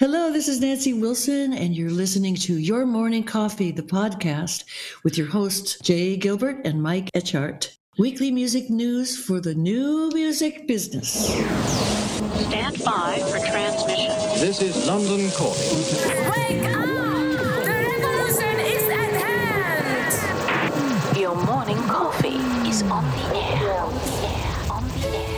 Hello, this is Nancy Wilson, and you're listening to Your Morning Coffee, the podcast, with your hosts, Jay Gilbert and Mike Etchart. Weekly music news for the new music business. Stand by for transmission. This is London calling. Wake up! The revolution is at hand! Your morning coffee is on the air. On the air. On the air.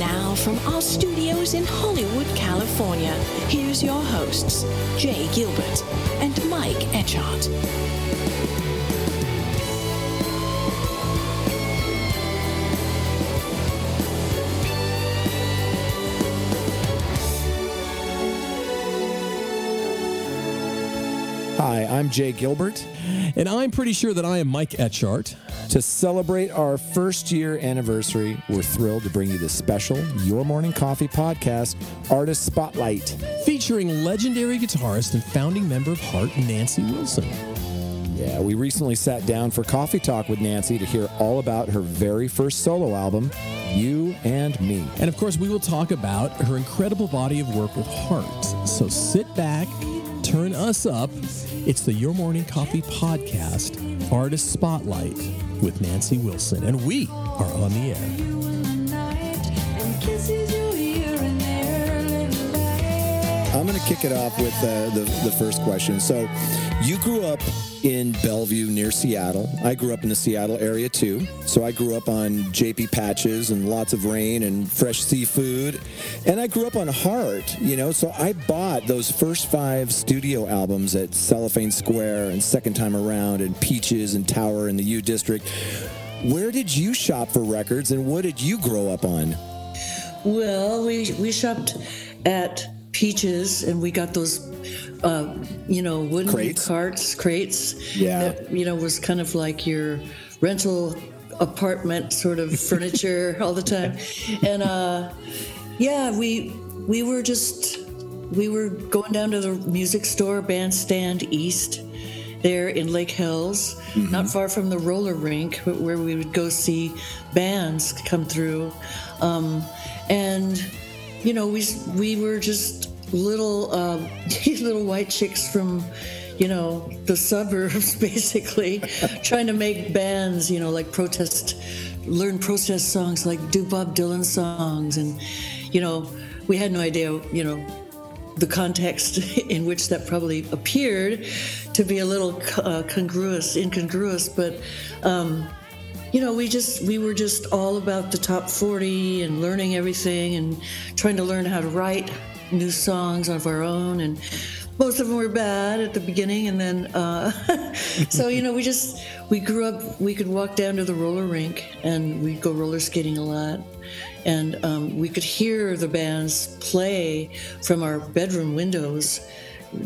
Now, from our studios in Hollywood, California, here's your hosts, Jay Gilbert and Mike Etchart. Hi, I'm Jay Gilbert. And I'm pretty sure that I am Mike Etchart. To celebrate our first year anniversary, we're thrilled to bring you this special Your Morning Coffee podcast, Artist Spotlight. featuring legendary guitarist and founding member of Heart, Nancy Wilson. Yeah, we recently sat down for coffee talk with Nancy to hear all about her very first solo album, You and Me. And of course, we will talk about her incredible body of work with Heart. So sit back, turn us up. It's the Your Morning Coffee podcast, Artist Spotlight with Nancy Wilson. And we are on the air. I'm going to kick it off with uh, the, the first question. So, you grew up in Bellevue near Seattle. I grew up in the Seattle area too. So, I grew up on J.P. Patches and lots of rain and fresh seafood. And I grew up on Heart, you know. So, I bought those first five studio albums at Cellophane Square and Second Time Around and Peaches and Tower in the U District. Where did you shop for records and what did you grow up on? Well, we we shopped at Peaches, and we got those, uh, you know, wooden Crates? carts, crates. Yeah. That you know was kind of like your rental apartment sort of furniture all the time, and uh, yeah, we we were just we were going down to the music store, Bandstand East, there in Lake Hills, not far from the roller rink, where we would go see bands come through, um, and you know we we were just little uh, little white chicks from you know the suburbs basically trying to make bands you know like protest learn protest songs like do bob dylan songs. And you know we had no idea you know the context in which that probably appeared to be a little uh, congruous incongruous. But um, you know we just we were just all about the top 40 and learning everything and trying to learn how to write new songs of our own. And most of them were bad at the beginning and then uh, so you know we just we grew up we could walk down to the roller rink and we'd go roller skating a lot. And um, we could hear the bands play from our bedroom windows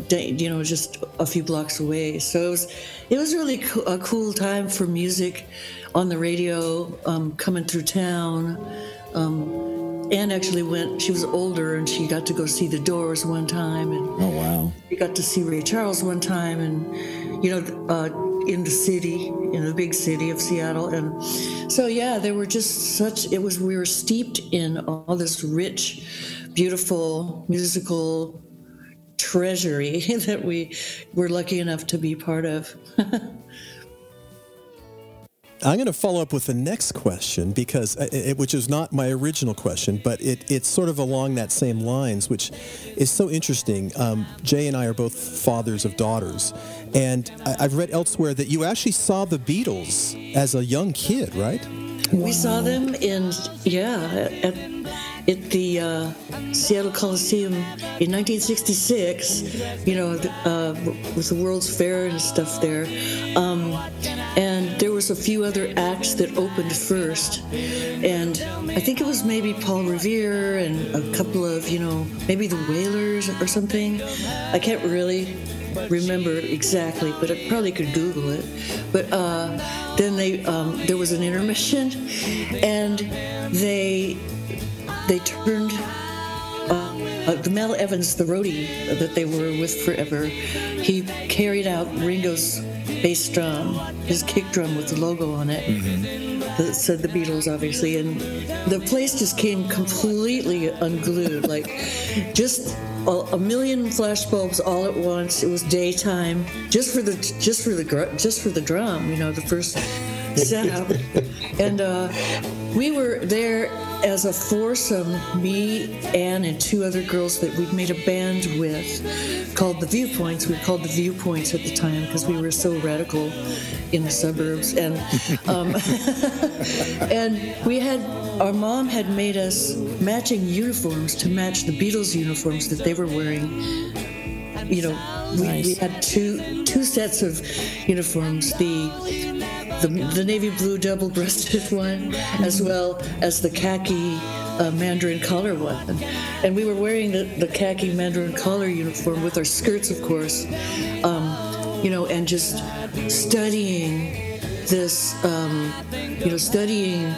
you know just a few blocks away. So it was it was really co- a cool time for music on the radio um, coming through town um, Anne actually went she was older and she got to go see the doors one time and Oh, wow. we got to see Ray Charles one time, and you know, uh, in the city, in the big city of Seattle, and so yeah, they were just such. It was we were steeped in all this rich, beautiful musical treasury that we were lucky enough to be part of. I'm going to follow up with the next question because, uh, it, which is not my original question, but it, it's sort of along that same lines, which is so interesting. Um, Jay and I are both fathers of daughters, and I, I've read elsewhere that you actually saw the Beatles as a young kid, right? We saw them in yeah at at the uh, Seattle Coliseum in 1966. You know, uh, with the World's Fair and stuff there, um, and there was a few other acts that opened first, and I think it was maybe Paul Revere and a couple of you know maybe the Wailers or something. I can't really remember exactly, but I probably could Google it. But uh, then they um, there was an intermission, and they they turned uh, uh, the Mal Evans, the roadie that they were with forever. He carried out Ringo's bass drum, his kick drum with the logo on it. That said the Beatles, obviously, and the place just came completely unglued, like just a, a million flashbulbs all at once. It was daytime, just for the just for the just for the drum, you know, the first setup, and uh, we were there as a foursome. Me, Anne, and two other girls that we'd made a band with, called the Viewpoints. We were called the Viewpoints at the time because we were so radical in the suburbs, and um, and we had our mom had made us matching uniforms to match the Beatles uniforms that they were wearing you know, we, we had two two sets of uniforms: the the, the navy blue double-breasted one, as well as the khaki uh, mandarin collar one. And we were wearing the, the khaki mandarin collar uniform with our skirts, of course, um, you know, and just studying this, um, you know, studying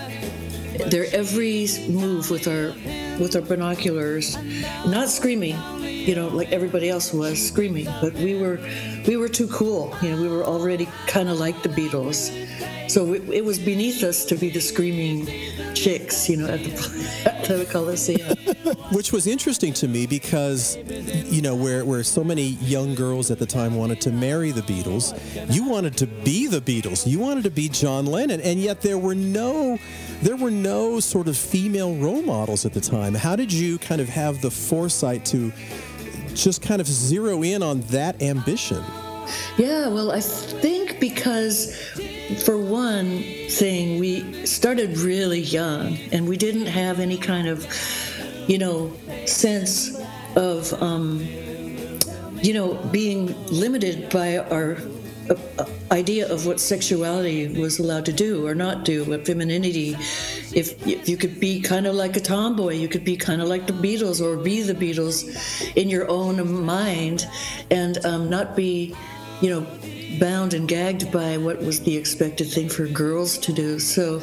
their every move with our with our binoculars, not screaming, you know, like everybody else was screaming, but we were we were too cool. You know, we were already kind of like the Beatles, so it, it was beneath us to be the screaming chicks, you know, at the, at the Coliseum. Which was interesting to me because, you know, where, where so many young girls at the time wanted to marry the Beatles, you wanted to be the Beatles. You wanted to be John Lennon, and yet there were no there were no sort of female role models at the time. How did you kind of have the foresight to just kind of zero in on that ambition? Yeah, well, I think because, for one thing, we started really young and we didn't have any kind of, you know, sense of, um, you know, being limited by our uh, idea of what sexuality was allowed to do or not do, what femininity. If, if you could be kind of like a tomboy, you could be kind of like the Beatles or be the Beatles in your own mind and um, not be, you know, bound and gagged by what was the expected thing for girls to do. So,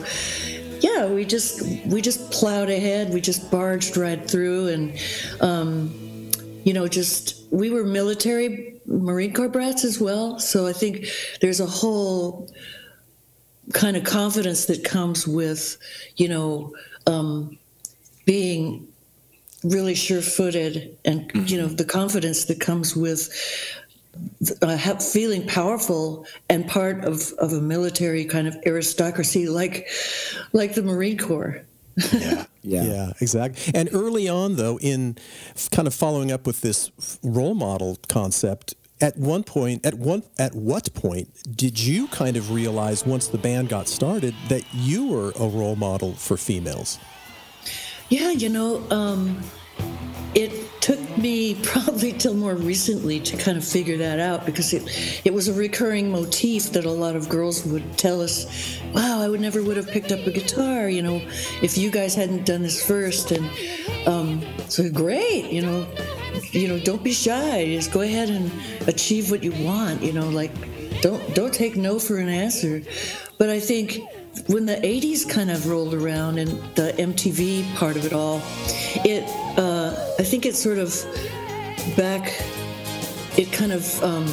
yeah, we just we just plowed ahead. We just barged right through, and um, you know, just we were military Marine Corps brats as well. So I think there's a whole kind of confidence that comes with, you know, um, being really sure-footed, and you know, the confidence that comes with uh, have, feeling powerful and part of, of a military kind of aristocracy, like like the Marine Corps. Yeah. Yeah. exactly. And early on, though, in f- kind of following up with this f- role model concept, at one point, at one, at what point did you kind of realize once the band got started that you were a role model for females? Yeah, you know, um, it took me probably till more recently to kind of figure that out because it it was a recurring motif that a lot of girls would tell us, "Wow, I would never would have picked up a guitar, you know, if you guys hadn't done this first." And um, so great, you know, you know, don't be shy. Just go ahead and achieve what you want. You know, like don't don't take no for an answer. But I think when the 80s kind of rolled around and the MTV part of it all, it uh, I think it sort of back, it kind of um,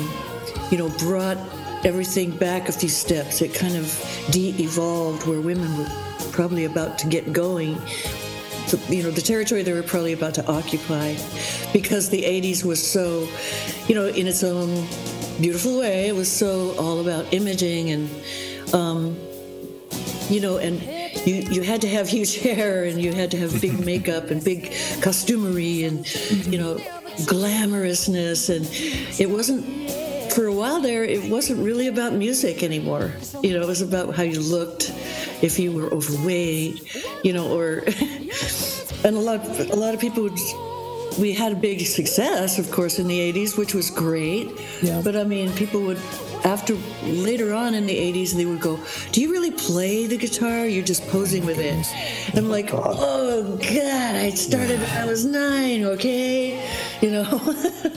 you know brought everything back a few steps. It kind of de-evolved where women were probably about to get going. You know the territory they were probably about to occupy, because the 80s was so, you know, in its own beautiful way. It was so all about imaging and. Um, you know, and you, you had to have huge hair and you had to have big makeup and big costumery and, you know, glamorousness. And it wasn't for a while there, it wasn't really about music anymore. You know, it was about how you looked, if you were overweight, you know, or and a lot a lot of people would. We had a big success, of course, in the '80s, which was great. Yeah. But I mean, people would after later on in the 80s they would go do you really play the guitar? You're just posing with it. I'm like oh, oh god. I started when i was nine okay? You know?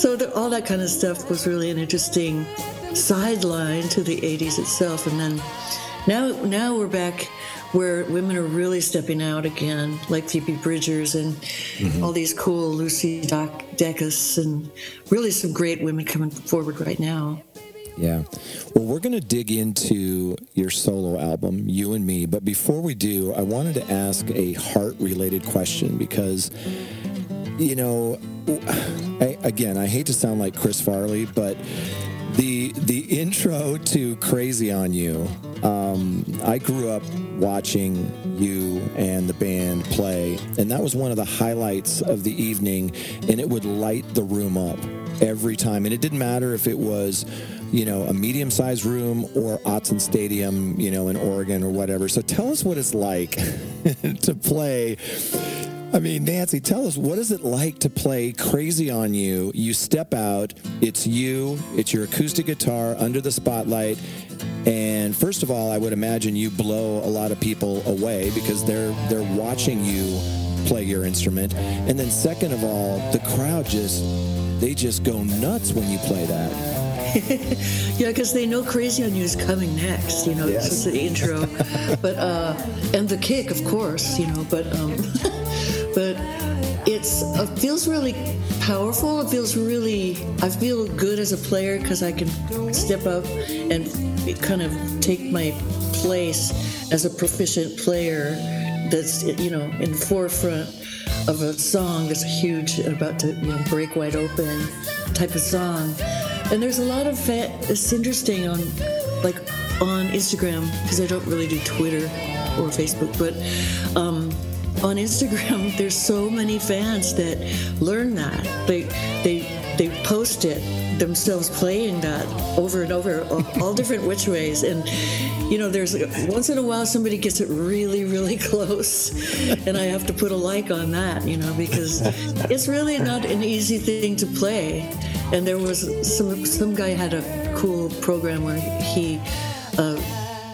So the, all that kind of stuff was really an interesting sideline to the 80s itself and then now now we're back where women are really stepping out again like phoebe bridgers and mm-hmm. all these cool lucy Doc- and really some great women coming forward right now Yeah. Well, we're going to dig into your solo album, You and Me. But before we do, I wanted to ask a heart related question because, you know, I, again, I hate to sound like Chris Farley, but the the intro to Crazy on You, um, I grew up watching you and the band play, and that was one of the highlights of the evening, and it would light the room up every time. And it didn't matter if it was, you know, a medium sized room or Autzen Stadium, you know, in Oregon or whatever. So tell us what it's like to play. I mean, Nancy, tell us what is it like to play Crazy on You? You step out, it's you, it's your acoustic guitar under the spotlight. And first of all, I would imagine you blow a lot of people away because they're they're watching you play your instrument. And then second of all, the crowd just they just go nuts when you play that. Yeah, because they know "Crazy on You" is coming next. You know, Yes. this is the intro, but uh, and the kick, of course. You know, but um, but it's it feels really powerful. It feels really. I feel good as a player because I can step up and kind of take my place as a proficient player. That's you know in the forefront of a song that's huge, about to you know break wide open type of song. And there's a lot of fa- it's interesting on like on Instagram because I don't really do Twitter or Facebook, but um, on Instagram there's so many fans that learn that. They they they post it themselves playing that over and over all, all different which ways. And you know there's once in a while somebody gets it really really close and i have to put a like on that you know because it's really not an easy thing to play and there was some some guy had a cool program where he uh,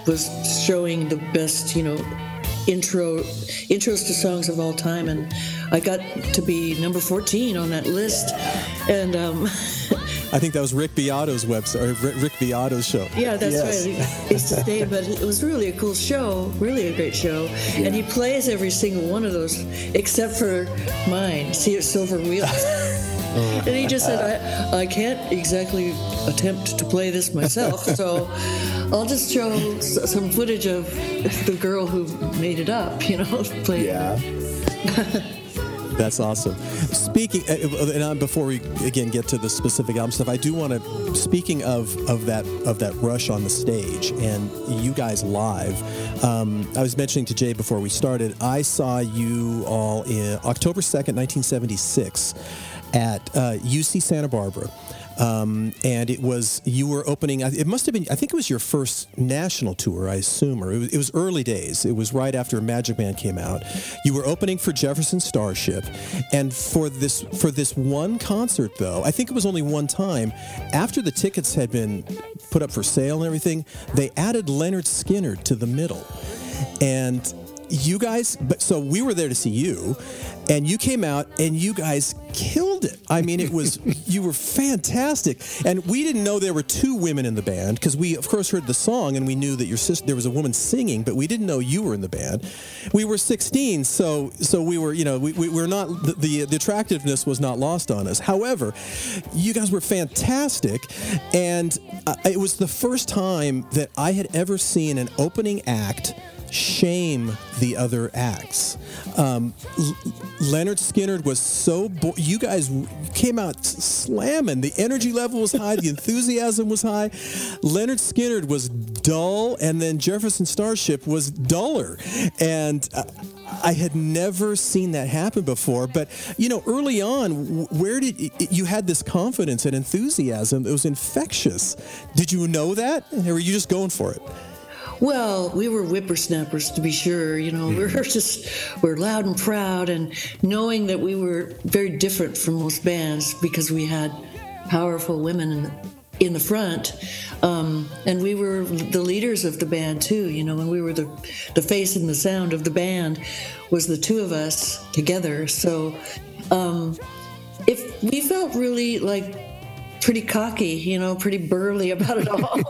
was showing the best you know intro intros to songs of all time and i got to be number 14 on that list and um, I think that was Rick Beato's website, or Rick Beato's show. Yeah, that's Yes. right. It's same, but it was really a cool show, really a great show. And he plays every single one of those, except for mine, See Silver Wheels. and he just said, I, I can't exactly attempt to play this myself, so I'll just show some footage of the girl who made it up, you know, play. That's awesome. Speaking, uh, and uh, before we again get to the specific album stuff, I do want to. Speaking of of that of that rush on the stage and you guys live, um, I was mentioning to Jay before we started. I saw you all in October second, nineteen seventy six, at uh, UC Santa Barbara. Um, and it was you were opening. It must have been. I think it was your first national tour. I assume, or it was, it was early days. It was right after Magic Man came out. You were opening for Jefferson Starship, and for this for this one concert though, I think it was only one time. After the tickets had been put up for sale and everything, they added Lynyrd Skynyrd to the middle, and you guys. But so we were there to see you, and you came out and you guys killed it. I mean, it was you were fantastic, and we didn't know there were two women in the band because we, of course, heard the song and we knew that your sister there was a woman singing, but we didn't know you were in the band. We were 16, so so we were, you know, we, we were not the, the the attractiveness was not lost on us. However, you guys were fantastic, and uh, it was the first time that I had ever seen an opening act shame the other acts. Um, L- Lynyrd Skynyrd was so bo- you guys came out slamming. The energy level was high, the enthusiasm was high. Lynyrd Skynyrd was dull, and then Jefferson Starship was duller. And uh, I had never seen that happen before. But you know, early on, where did you had this confidence and enthusiasm? It was infectious. Did you know that, or were you just going for it? Well, we were whippersnappers to be sure. You know, we were just we're loud and proud, and knowing that we were very different from most bands because we had powerful women in the, in the front, um, and we were the leaders of the band too. You know, and we were the the face and the sound of the band was the two of us together. So, um, if we felt really like pretty cocky, you know, pretty burly about it all.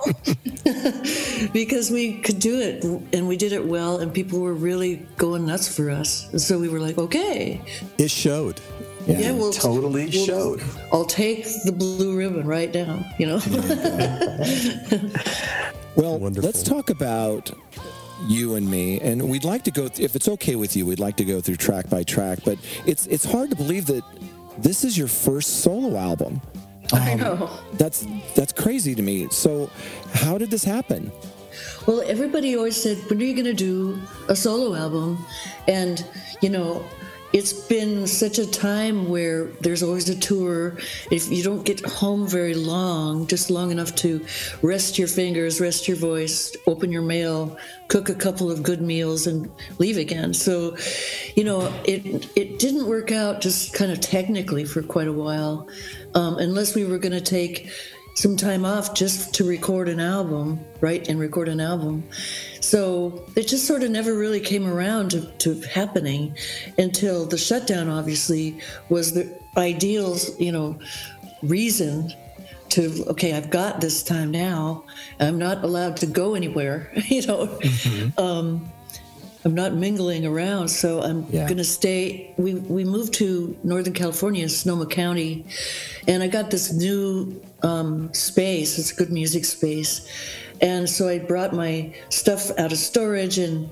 because we could do it and we did it well and people were really going nuts for us. And so we were like, okay, It showed. yeah, we'll totally we'll- showed. I'll take the blue ribbon right now, you know. Well, Wonderful. let's talk about you and me, and we'd like to go. if it's okay with you, we'd like to go through track by track. But it's it's hard to believe that this is your first solo album. I um, know. That's that's crazy to me. So, how did this happen? Well, everybody always said, when are you going to do a solo album? And, you know, it's been such a time where there's always a tour. If you don't get home very long, just long enough to rest your fingers, rest your voice, open your mail, cook a couple of good meals, and leave again. So, you know, it it didn't work out just kind of technically for quite a while, um, unless we were going to take some time off just to record an album, right? And record an album. So it just sort of never really came around to, to happening until the shutdown, obviously, was the ideal, you know, reason to, okay, I've got this time now. I'm not allowed to go anywhere, you know. Um, I'm not mingling around, so I'm Yeah. going to stay. We we moved to Northern California, Sonoma County, and I got this new um, space. It's a good music space, and so I brought my stuff out of storage and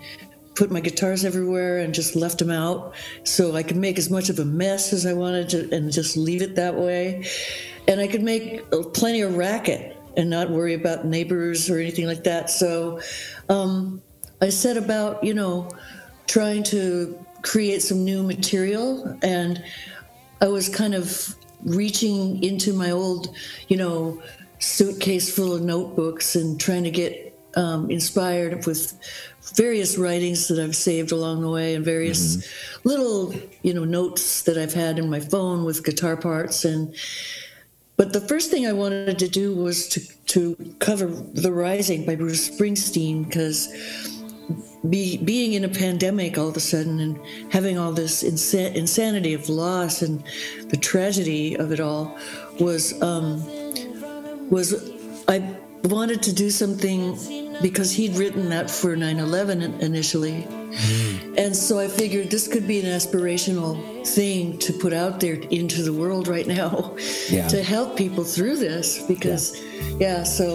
put my guitars everywhere and just left them out so I could make as much of a mess as I wanted to and just leave it that way, and I could make uh, plenty of racket and not worry about neighbors or anything like that. So. Um, I set about, you know, trying to create some new material, and I was kind of reaching into my old, you know, suitcase full of notebooks and trying to get um, inspired with various writings that I've saved along the way and various little, you know, notes that I've had in my phone with guitar parts and. But the first thing I wanted to do was to, to cover The Rising by Bruce Springsteen because be, being in a pandemic all of a sudden and having all this insa- insanity of loss and the tragedy of it all was um, was I wanted to do something because he'd written that for 9/11 initially, and so I figured this could be an aspirational thing to put out there into the world right now Yeah. to help people through this because yeah, so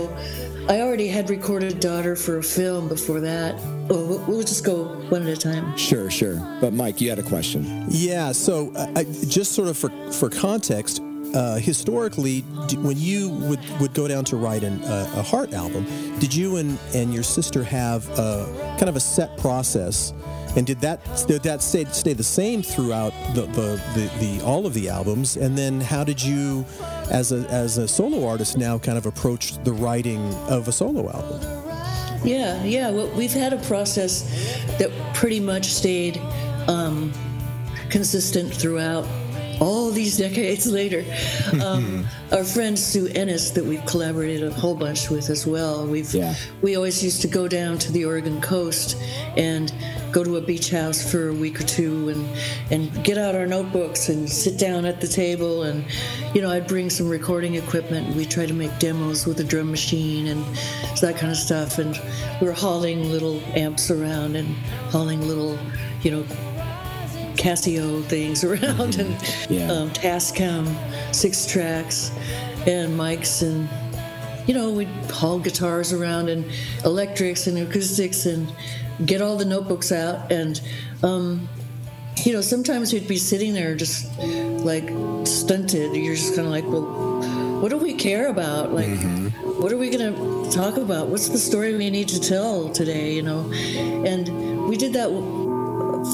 I already had recorded Daughter for a film before that. Oh, we'll, we'll just go one at a time. Sure, sure. But Mike, you had a question. Yeah. So, uh, I, just sort of for for context, uh, historically, when you would, would go down to write an, uh, a Heart album, did you and, and your sister have a, kind of a set process? And did that did that stay, stay the same throughout the, the, the, the all of the albums? And then how did you, as a as a solo artist, now kind of approach the writing of a solo album? Yeah, yeah. Well, we've had a process that pretty much stayed um, consistent throughout all these decades later. Um, our friend Sue Ennis, that we've collaborated a whole bunch with as well. We've Yeah. we always used to go down to the Oregon coast and go to a beach house for a week or two and and get out our notebooks and sit down at the table and you know I'd bring some recording equipment. And we try to make demos with a drum machine and that kind of stuff. And we were hauling little amps around and hauling little you know Casio things around and Yeah. um, Tascam six tracks and mics and you know we'd haul guitars around and electrics and acoustics and get all the notebooks out and um, you know sometimes we'd be sitting there just like stunted. You're just kind of like well what do we care about? Like what are we going to talk about? What's the story we need to tell today? You know? And we did that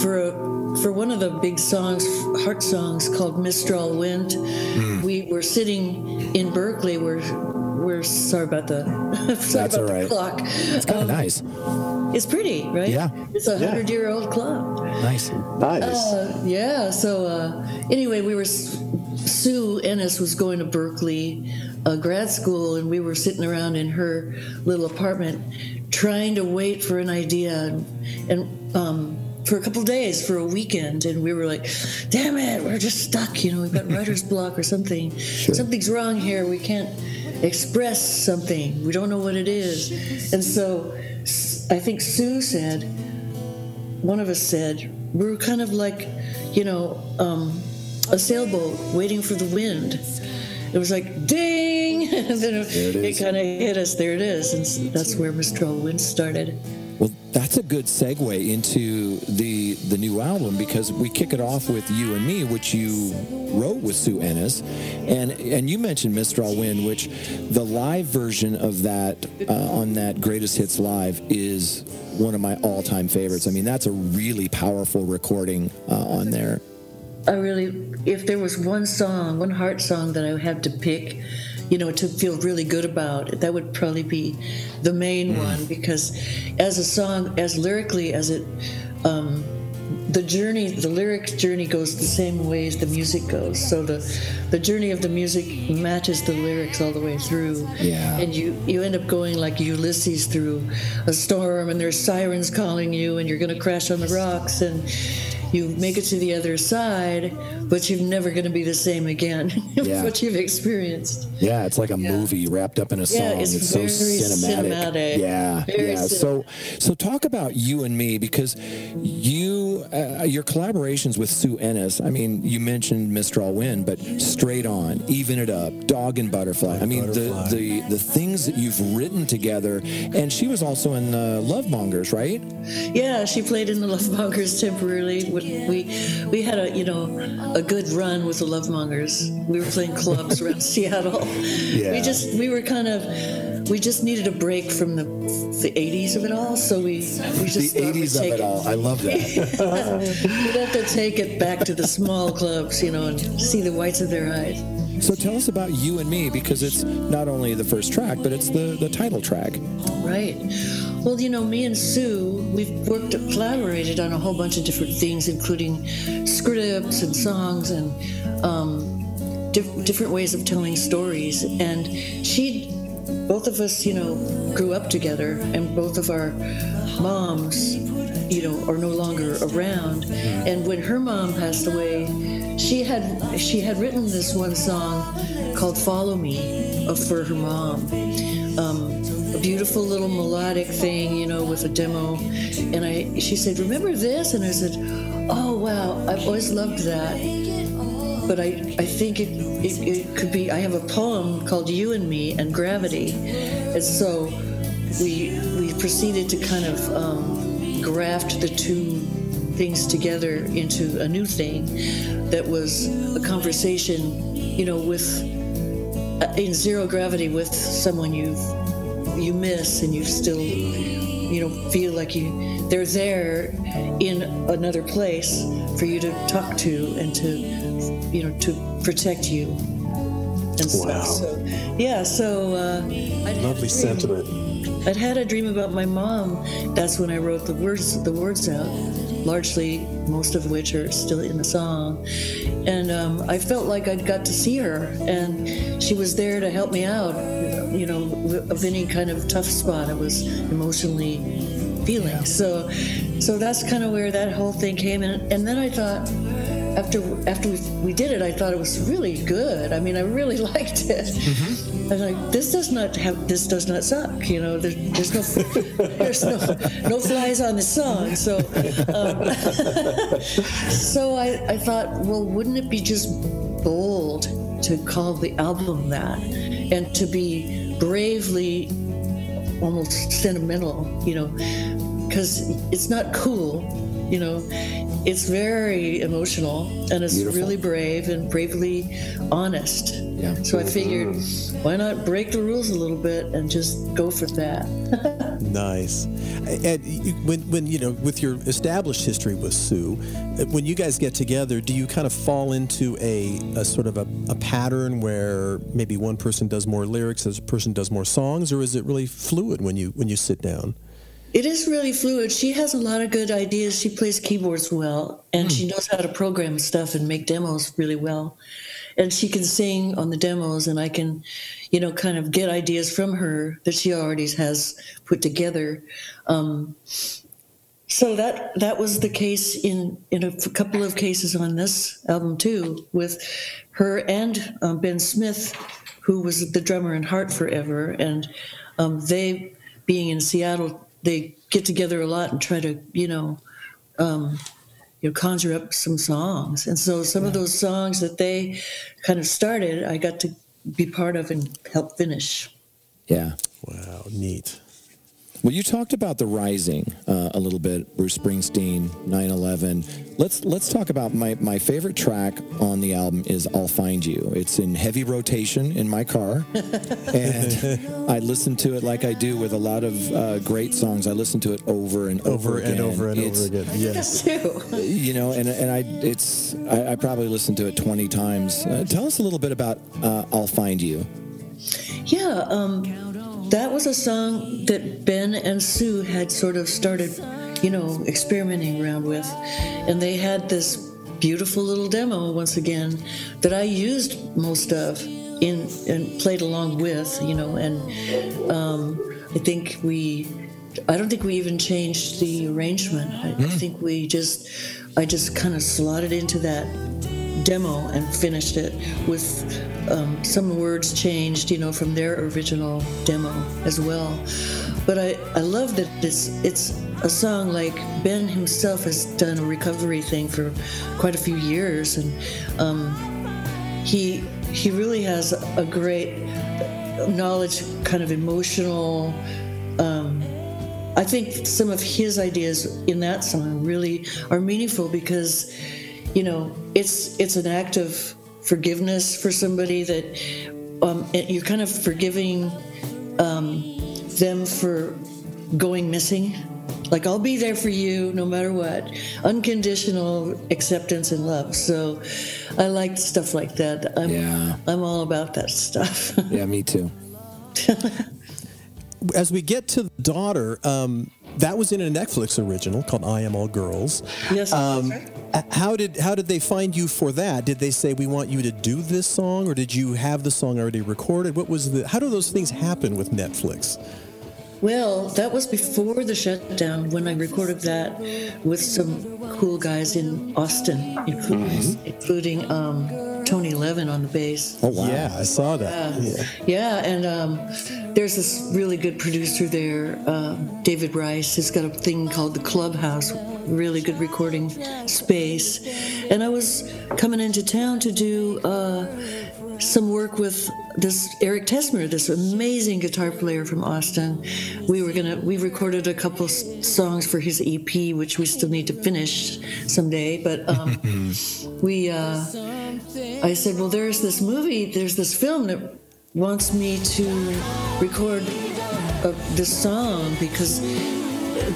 for a, for one of the big songs, heart songs called "Mistral Wind," Hmm. we were sitting in Berkeley. We're we're sorry about the sorry That's about all right. the clock. It's kind of nice. It's pretty, right? Yeah. It's a hundred year old clock. Nice. Nice. Uh, yeah. So uh, anyway, we were Sue Ennis was going to Berkeley uh, grad school, and we were sitting around in her little apartment, trying to wait for an idea, and, and um, for a couple days, for a weekend, and we were like, "Damn it, we're just stuck. You know, we've got writer's block or something. Something's wrong here. We can't." Express something. We don't know what it is. And so i think Sue said, one of us said we're kind of like you know um, a sailboat waiting for the wind it was like ding and then it, is. kind of hit us there it is and that's where mistral wind started Well, that's a good segue into the the new album because we kick it off with "You and Me," which you wrote with Sue Ennis, and and you mentioned "Mr. "Mistral Wind," which the live version of that uh, on that Greatest Hits live is one of my all time favorites. I mean, that's a really powerful recording uh, on there. i really if there was one song one heart song that i had to pick you know to feel really good about it. that would probably be the main one because as a song as lyrically as it um, the journey the lyric journey goes the same way as the music goes so the the journey of the music matches the lyrics all the way through Yeah. and you you end up going like ulysses through a storm and there's sirens calling you and you're going to crash on the rocks and you make it to the other side but you're never going to be the same again Yeah. what you've experienced Yeah, it's like a movie wrapped up in a song. Yeah, it's so very cinematic. cinematic. Yeah, Very yeah. So, so talk about you and me because you, uh, your collaborations with Sue Ennis. I mean, you mentioned Mistral Wind, but Straight On, Even It Up, Dog and Butterfly. I mean, Butterfly. the the the things that you've written together, and she was also in uh, Lovemongers, right? Yeah, she played in the Lovemongers temporarily. We we we had a you know a good run with the Lovemongers. We were playing clubs around Seattle. Yeah. We just we were kind of we just needed a break from the the 80s of it all. So we we just the thought we'd 80s of it all. I love that. We'd have to take it back to the small clubs, you know, and see the whites of their eyes. So tell us about you and me because it's not only the first track, but it's the the title track. Right. Well, you know, me and Sue, we've worked, collaborated on a whole bunch of different things, including scripts and songs and um, diff- different ways of telling stories. And she, both of us, you know, grew up together, and both of our moms, you know, are no longer around. And when her mom passed away, she had she had written this one song called "Follow Me" for her mom. Um, a beautiful little melodic thing, you know, with a demo. And I, she said, "Remember this?" And I said, "Oh wow, I've always loved that." But I, I think it, it, it could be. I have a poem called "You and Me" and "Gravity," and so we we proceeded to kind of um, graft the two things together into a new thing that was a conversation, you know, with uh, in zero gravity with someone you you miss and you still you know feel like you they're there in another place for you to talk to and to you know to protect you and so, Wow. so yeah so uh, I'd had a Lovely sentiment. I'd had a dream about my mom. That's when I wrote the words the words out, largely most of which are still in the song. And um, I felt like I'd got to see her, and she was there to help me out. You know, of any kind of tough spot I was emotionally feeling. So, so that's kind of where that whole thing came in. And then I thought. After after we, we did it, I thought it was really good. I mean, I really liked it. I was like, this does not have this does not suck. You know, there, there's no there's no no flies on the song. So um, so I, I thought, well, wouldn't it be just bold to call the album that, and to be bravely almost sentimental, you know, because it's not cool, you know. it's very emotional and it's Beautiful. really brave and bravely honest. Yeah. So I figured, mm. why not break the rules a little bit and just go for that? Nice. And when, when you know, with your established history with Sue, when you guys get together, do you kind of fall into a, a sort of a, a pattern where maybe one person does more lyrics, as a person does more songs, or is it really fluid when you when you sit down? It is really fluid. She has a lot of good ideas. She plays keyboards well, and she knows how to program stuff and make demos really well. And she can sing on the demos, and I can, you know, kind of get ideas from her that she already has put together. Um, so that that was the case in in a f- couple of cases on this album too, with her and um, Ben Smith, who was the drummer in Heart Forever, and um, they being in Seattle, they get together a lot and try to you know. Um, you know, conjure up some songs, and so some of those songs that they kind of started, I got to be part of and help finish. Yeah. Wow, neat. Well, you talked about the rising uh, a little bit, Bruce Springsteen, 9/11. Let's let's talk about my my favorite track on the album is "I'll Find You." It's in heavy rotation in my car, and I listen to it like I do with a lot of uh, great songs. I listen to it over and over, Over and again. over and It's- over again. Yes. You know, and and I it's I, I probably listened to it 20 times. Uh, tell us a little bit about uh, "I'll Find You." Yeah, um, that was a song that Ben and Sue had sort of started, you know, experimenting around with. And they had this beautiful little demo once again that I used most of in and played along with, you know, and um, I think we I don't think we even changed the arrangement. I, I think we just I just kind of slotted into that demo and finished it with um, some words changed, you know, from their original demo as well. But I, I love that it's it's a song like Ben himself has done a recovery thing for quite a few years, and um, he he really has a great knowledge, kind of emotional. Um, I think some of his ideas in that song really are meaningful because, you know, it's it's an act of forgiveness for somebody that um, you're kind of forgiving um, them for going missing. Like I'll be there for you no matter what, unconditional acceptance and love. So, I like stuff like that. I'm, Yeah. I'm all about that stuff. Yeah, me too. As we get to the daughter, um, that was in a Netflix original called "I Am All Girls." yes. Um, how did how did they find you for that? Did they say we want you to do this song, or did you have the song already recorded? What was the? How do those things happen with Netflix? Well, that was before the shutdown when I recorded that with some cool guys in Austin, including, including um, Tony Levin on the bass. Oh wow. Yeah, I saw that. Yeah. Yeah, and um, there's this really good producer there, um, David Rice, who's got a thing called the Clubhouse, really good recording space. And I was coming into town to do uh, some work with this Eric Tessmer, this amazing guitar player from Austin. We were gonna we recorded a couple songs for his EP, which we still need to finish someday. But um, we, uh, I said, well, there's this movie, there's this film that wants me to record uh, this song because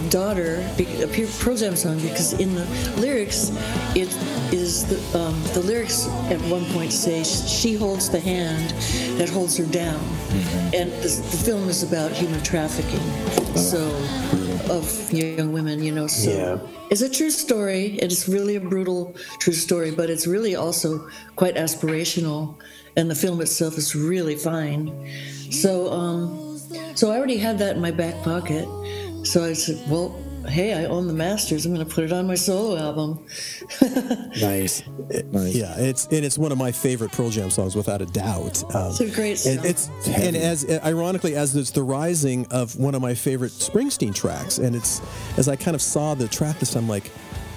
daughter be- a pure Pearl Jam song because in the lyrics it is the, um, the lyrics at one point say she holds the hand that holds her down. And the, film is about human trafficking so of young women you know so Yeah. it's a true story it's really a brutal true story but it's really also quite aspirational and the film itself is really fine. So um so i already had that in my back pocket so i said well hey i own the masters i'm going to put it on my solo album Nice. Nice. Yeah, it's and it's one of my favorite Pearl Jam songs without a doubt. Um, It's a great and song. it's and as ironically as it's the rising of one of my favorite Springsteen tracks, and it's as I kind of saw the track list, I'm like,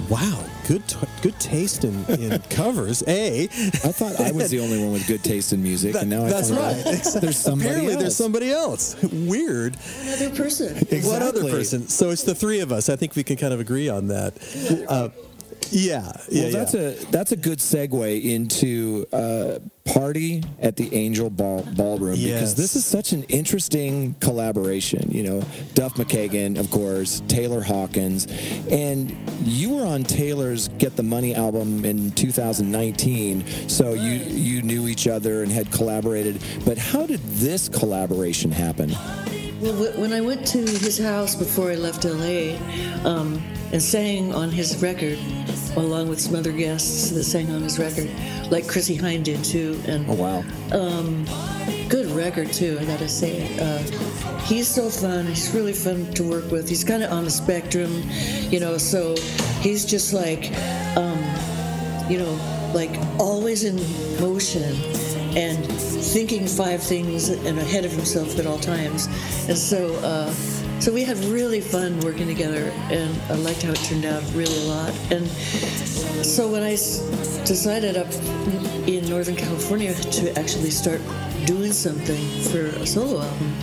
wow, good t- good taste in, in covers. A, I thought I was the only one with good taste in music, and now I that's find right. out there's somebody Apparently, else. there's somebody else. Weird. another person Exactly. What other person? So it's the three of us. I think we can kind of agree on that. Uh, Yeah, yeah, Well, that's a that's a good segue into uh, party at the Angel Ball Ballroom Yes. because this is such an interesting collaboration. You know, Duff McKagan, of course, Taylor Hawkins, and you were on Taylor's Get the Money album in 2019. So you you knew each other and had collaborated. But how did this collaboration happen? Well, when I went to his house before I left LA um, and sang on his record, along with some other guests that sang on his record, like Chrissie Hynde did too, and Oh wow! good record too. I gotta say, uh, he's so fun. He's really fun to work with. He's kind of on the spectrum, you know. So he's just like, um, you know, like always in motion and thinking five things and ahead of himself at all times. And so, uh, so we had really fun working together, and I liked how it turned out really a lot. And so when I decided up in Northern California to actually start doing something for a solo album,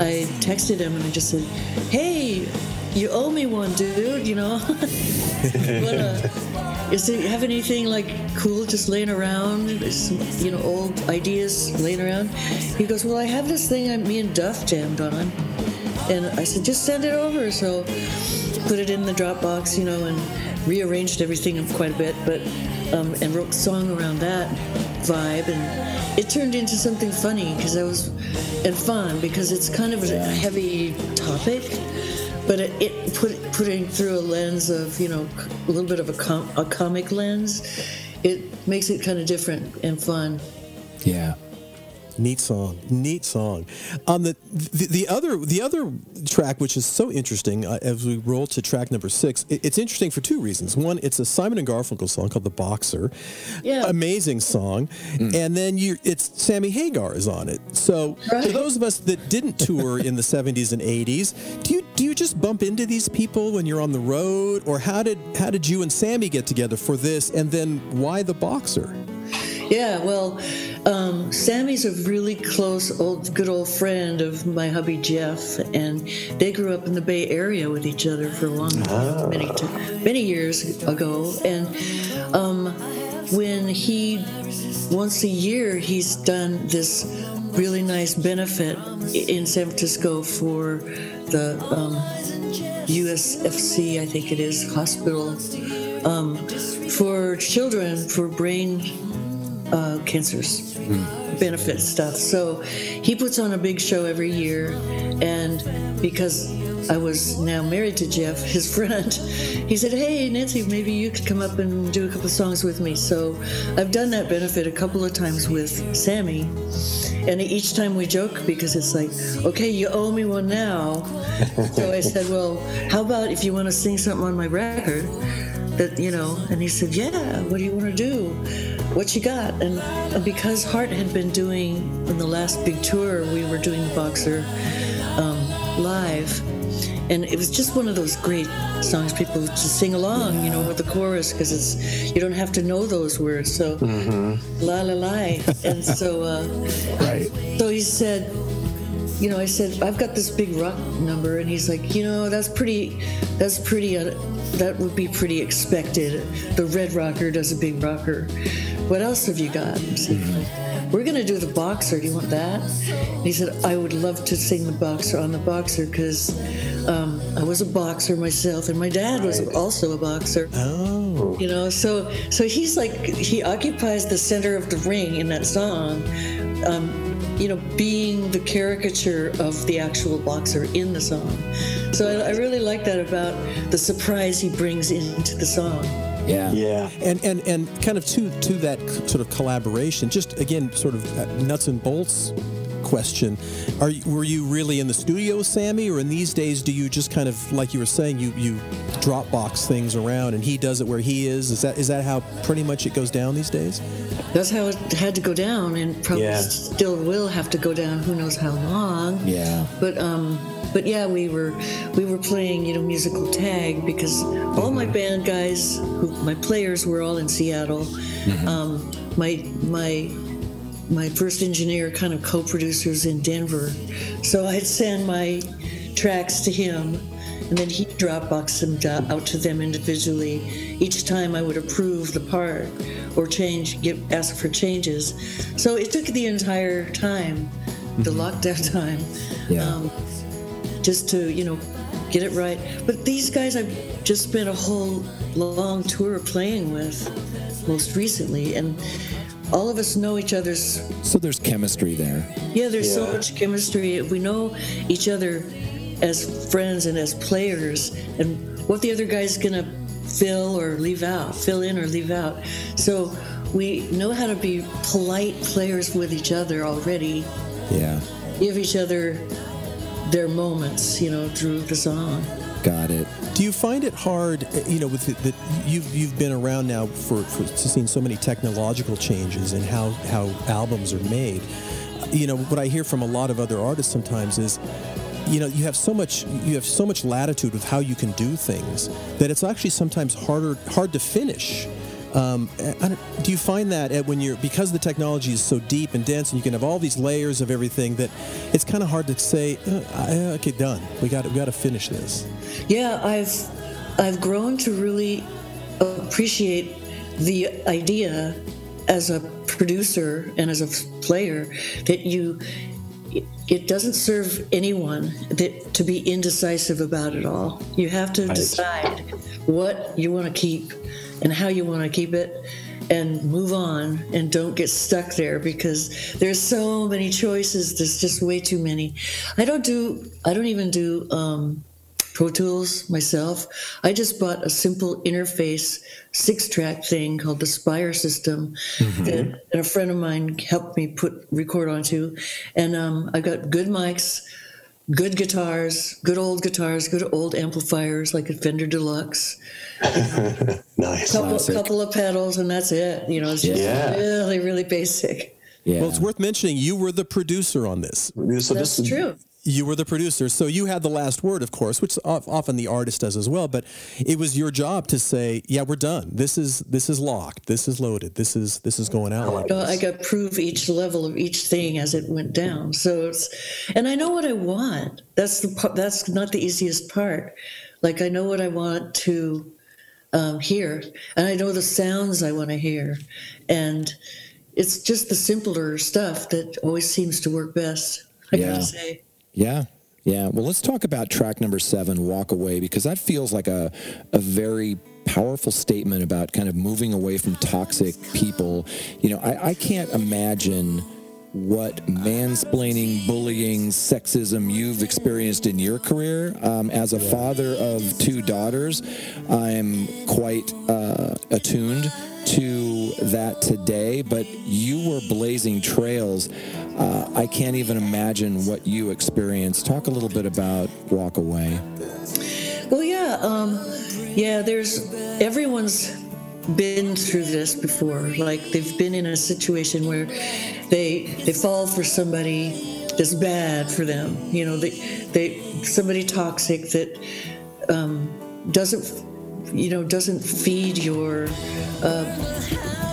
I texted him and I just said, "Hey, you owe me one, dude. You know, Wanna- is there, have anything like cool just laying around? Some, you know, old ideas laying around?" He goes, "Well, I have this thing I, me and Duff jammed on." And I said, just send it over. So put it in the Dropbox, you know, and rearranged everything quite a bit, but um, and wrote a song around that vibe, and it turned into something funny because I was and fun because it's kind of a heavy topic, but it, it put putting through a lens of you know a little bit of a, com- a comic lens, it makes it kind of different and fun. Yeah. Neat song, neat song. On the the, the other the other track, which is so interesting, uh, as we roll to track number six, it, it's interesting for two reasons. One, it's a Simon and Garfunkel song called "The Boxer," Yeah. amazing song, and then you it's Sammy Hagar is on it. So for those of us that didn't tour in the '70s and '80s, do you do you just bump into these people when you're on the road, or how did how did you and Sammy get together for this, and then why the Boxer? Yeah, well, um, Sammy's a really close, old, good old friend of my hubby Jeff, and they grew up in the Bay Area with each other for a long, many, t- many years ago. And um, when he, once a year, he's done this really nice benefit in San Francisco for the um, USFC, I think it is, hospital um, for children for brain uh, cancers benefit stuff. So he puts on a big show every year, and because I was now married to Jeff, his friend, he said, "Hey Nancy, maybe you could come up and do a couple songs with me." So I've done that benefit a couple of times with Sammy. And each time we joke because it's like, okay, you owe me one now. so I said, well, how about if you want to sing something on my record? that you know and he said yeah what do you want to do what you got. And, because Heart had been doing in the last big tour we were doing the boxer um, live. And it was just one of those great songs people just sing along you know with the chorus because it's you don't have to know those words. So la la la. And so uh, Right. so he said, you know, I said, I've got this big rock number, and he's like, you know, that's pretty, that's pretty, uh, that would be pretty expected. The Red Rocker does a big rocker. What else have you got? We're gonna do the boxer. Do you want that? And he said, I would love to sing the boxer on the boxer because um, I was a boxer myself, and my dad was also a boxer. Oh. You know, so so he's like he occupies the center of the ring in that song. Um, you know, being the caricature of the actual boxer in the song. So I, I really like that about the surprise he brings into the song. Yeah. Yeah. And and and kind of to to that sort of collaboration, just again, sort of uh, nuts and bolts question. Are were you really in the studio, Sammy, or in these days do you just kind of like you were saying you you Dropbox things around and he does it where he is? Is that is that how pretty much it goes down these days? That's how it had to go down, and probably Yeah. still will have to go down. Who knows how long? Yeah. But um, but yeah, we were we were playing you know musical tag because all my band guys, who, my players were all in Seattle. Um, my my my first engineer kind of co-producers in Denver, so I'd send my tracks to him, and then he'd Dropbox them out to them individually. Each time I would approve the part or change, give, ask for changes. So it took the entire time, the lockdown time, Yeah. um, just to you know get it right. But these guys, I've just spent a whole long tour playing with, most recently, and all of us know each other's So there's chemistry there. yeah, there's so much chemistry. We know each other as friends and as players, and what the other guy's gonna fill or leave out, fill in or leave out. So we know how to be polite players with each other already. Yeah. Give each other their moments, you know, through the song. Got it. Do you find it hard, uh, you know, with you've you've been around now for, for seen so many technological changes and how how albums are made. You know, what I hear from a lot of other artists sometimes is, you know, you have so much you have so much latitude with how you can do things that it's actually sometimes harder hard to finish. Um, don't- you find that uh, when you're because the technology is so deep and dense and you can have all these layers of everything that it's kind of hard to say, uh, uh, okay, done. We got we got to finish this. Yeah, I've I've grown to really appreciate the idea as a producer and as a player that you it- it doesn't serve anyone that to be indecisive about it all. You have to decide what you want to keep and how you want to keep it and move on and don't get stuck there because there's so many choices there's just way too many i don't do i don't even do um, Pro Tools myself. I just bought a simple interface six track thing called the Spire system that a friend of mine helped me put record onto. And um, I got good mics, good guitars, good old guitars, good old amplifiers like a Fender Deluxe, Nice. couple, Classic. couple of pedals, and that's it. You know, it's just Yeah. really, really basic. Yeah. Well, it's worth mentioning you were the producer on this. So That's this, true. You were the producer, so you had the last word, of course, which often the artist does as well. But it was your job to say, "Yeah, we're done. This is this is locked. This is loaded. This is this is going out." like I got to prove each level of each thing as it went down. So it's, and I know what I want. That's the. That's not the easiest part. Like I know what I want to um, hear, and I know the sounds I want to hear, and it's just the simpler stuff that always seems to work best. I Yeah. gotta say. Yeah. Yeah. Well, let's talk about track number seven, Walk Away, because that feels like a, a very powerful statement about kind of moving away from toxic people. You know, I, I can't imagine what mansplaining, bullying, sexism you've experienced in your career. Um, as a father of two daughters, I'm quite uh, attuned to that today, but you were blazing trails. Uh, I can't even imagine what you experienced. Talk a little bit about Walk Away. Well, yeah, um, yeah. There's everyone's been through this before. Like they've been in a situation where they they fall for somebody that's bad for them. You know, they they somebody toxic that um, doesn't you know doesn't feed your uh,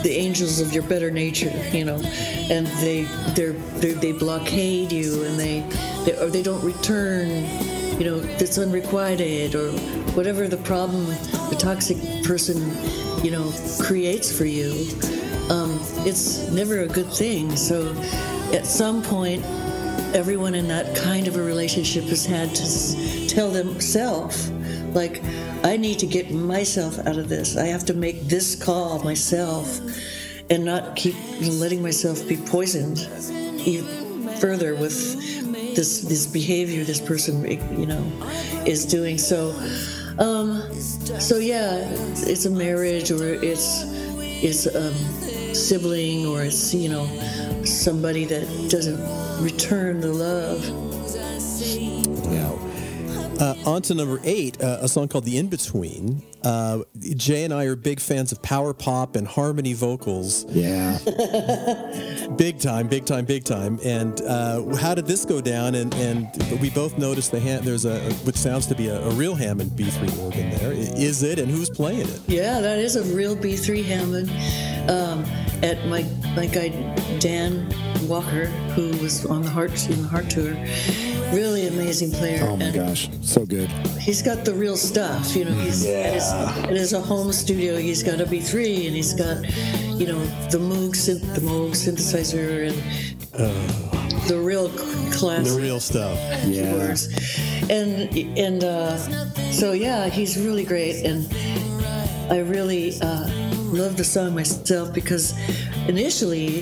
the angels of your better nature. You know, and they they're, they they blockade you and they, they or they don't return you know, that's unrequited or whatever the problem the toxic person, you know, creates for you, um, it's never a good thing. So at some point, everyone in that kind of a relationship has had to tell themselves, like, I need to get myself out of this. I have to make this call myself and not keep letting myself be poisoned even further with this this behavior this person you know is doing so um so yeah it's a marriage or it's it's a sibling or it's you know somebody that doesn't return the love. Uh, on to number eight, uh, a song called "The In Between." Uh, Jay and I are big fans of power pop and harmony vocals, Yeah. big time, big time, big time. And uh, how did this go down? And, and we both noticed the hand. There's a which sounds to be a, a real Hammond B3 organ there. Is it? And who's playing it? yeah that is a real b3 hammond um at my my guy Dan Walker, who was on the Heart in the Heart tour. Really amazing player. Oh my and gosh, so good. He's got the real stuff, you know. He's at, his, at his home studio. He's got a B3, and he's got, you know, the Moog synth, the Moog synthesizer, and the real class The real stuff. Yeah. And and uh, so yeah, he's really great, and I really uh, love the song myself because initially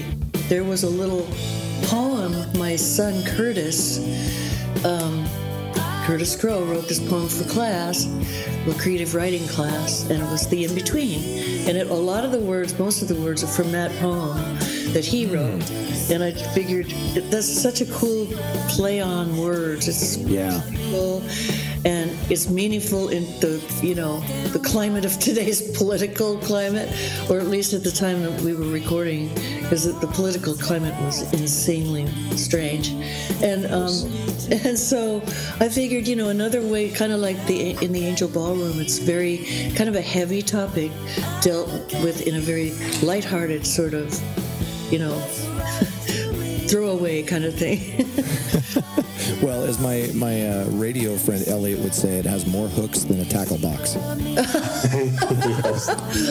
there was a little poem my son Curtis. Um, Curtis Crowe wrote this poem for class, the creative writing class, and it was the in between. And it, a lot of the words, most of the words, are from that poem that he wrote. And I figured that's such a cool play on words. It's Yeah. meaningful, and it's meaningful in the you know the climate of today's political climate, or at least at the time that we were recording, because the political climate was insanely strange, and um, and so I figured you know another way, kind of like the in the Angel Ballroom, it's very kind of a heavy topic dealt with in a very lighthearted sort of you know throwaway kind of thing. Well, as my my uh, radio friend Elliot would say, it has more hooks than a tackle box.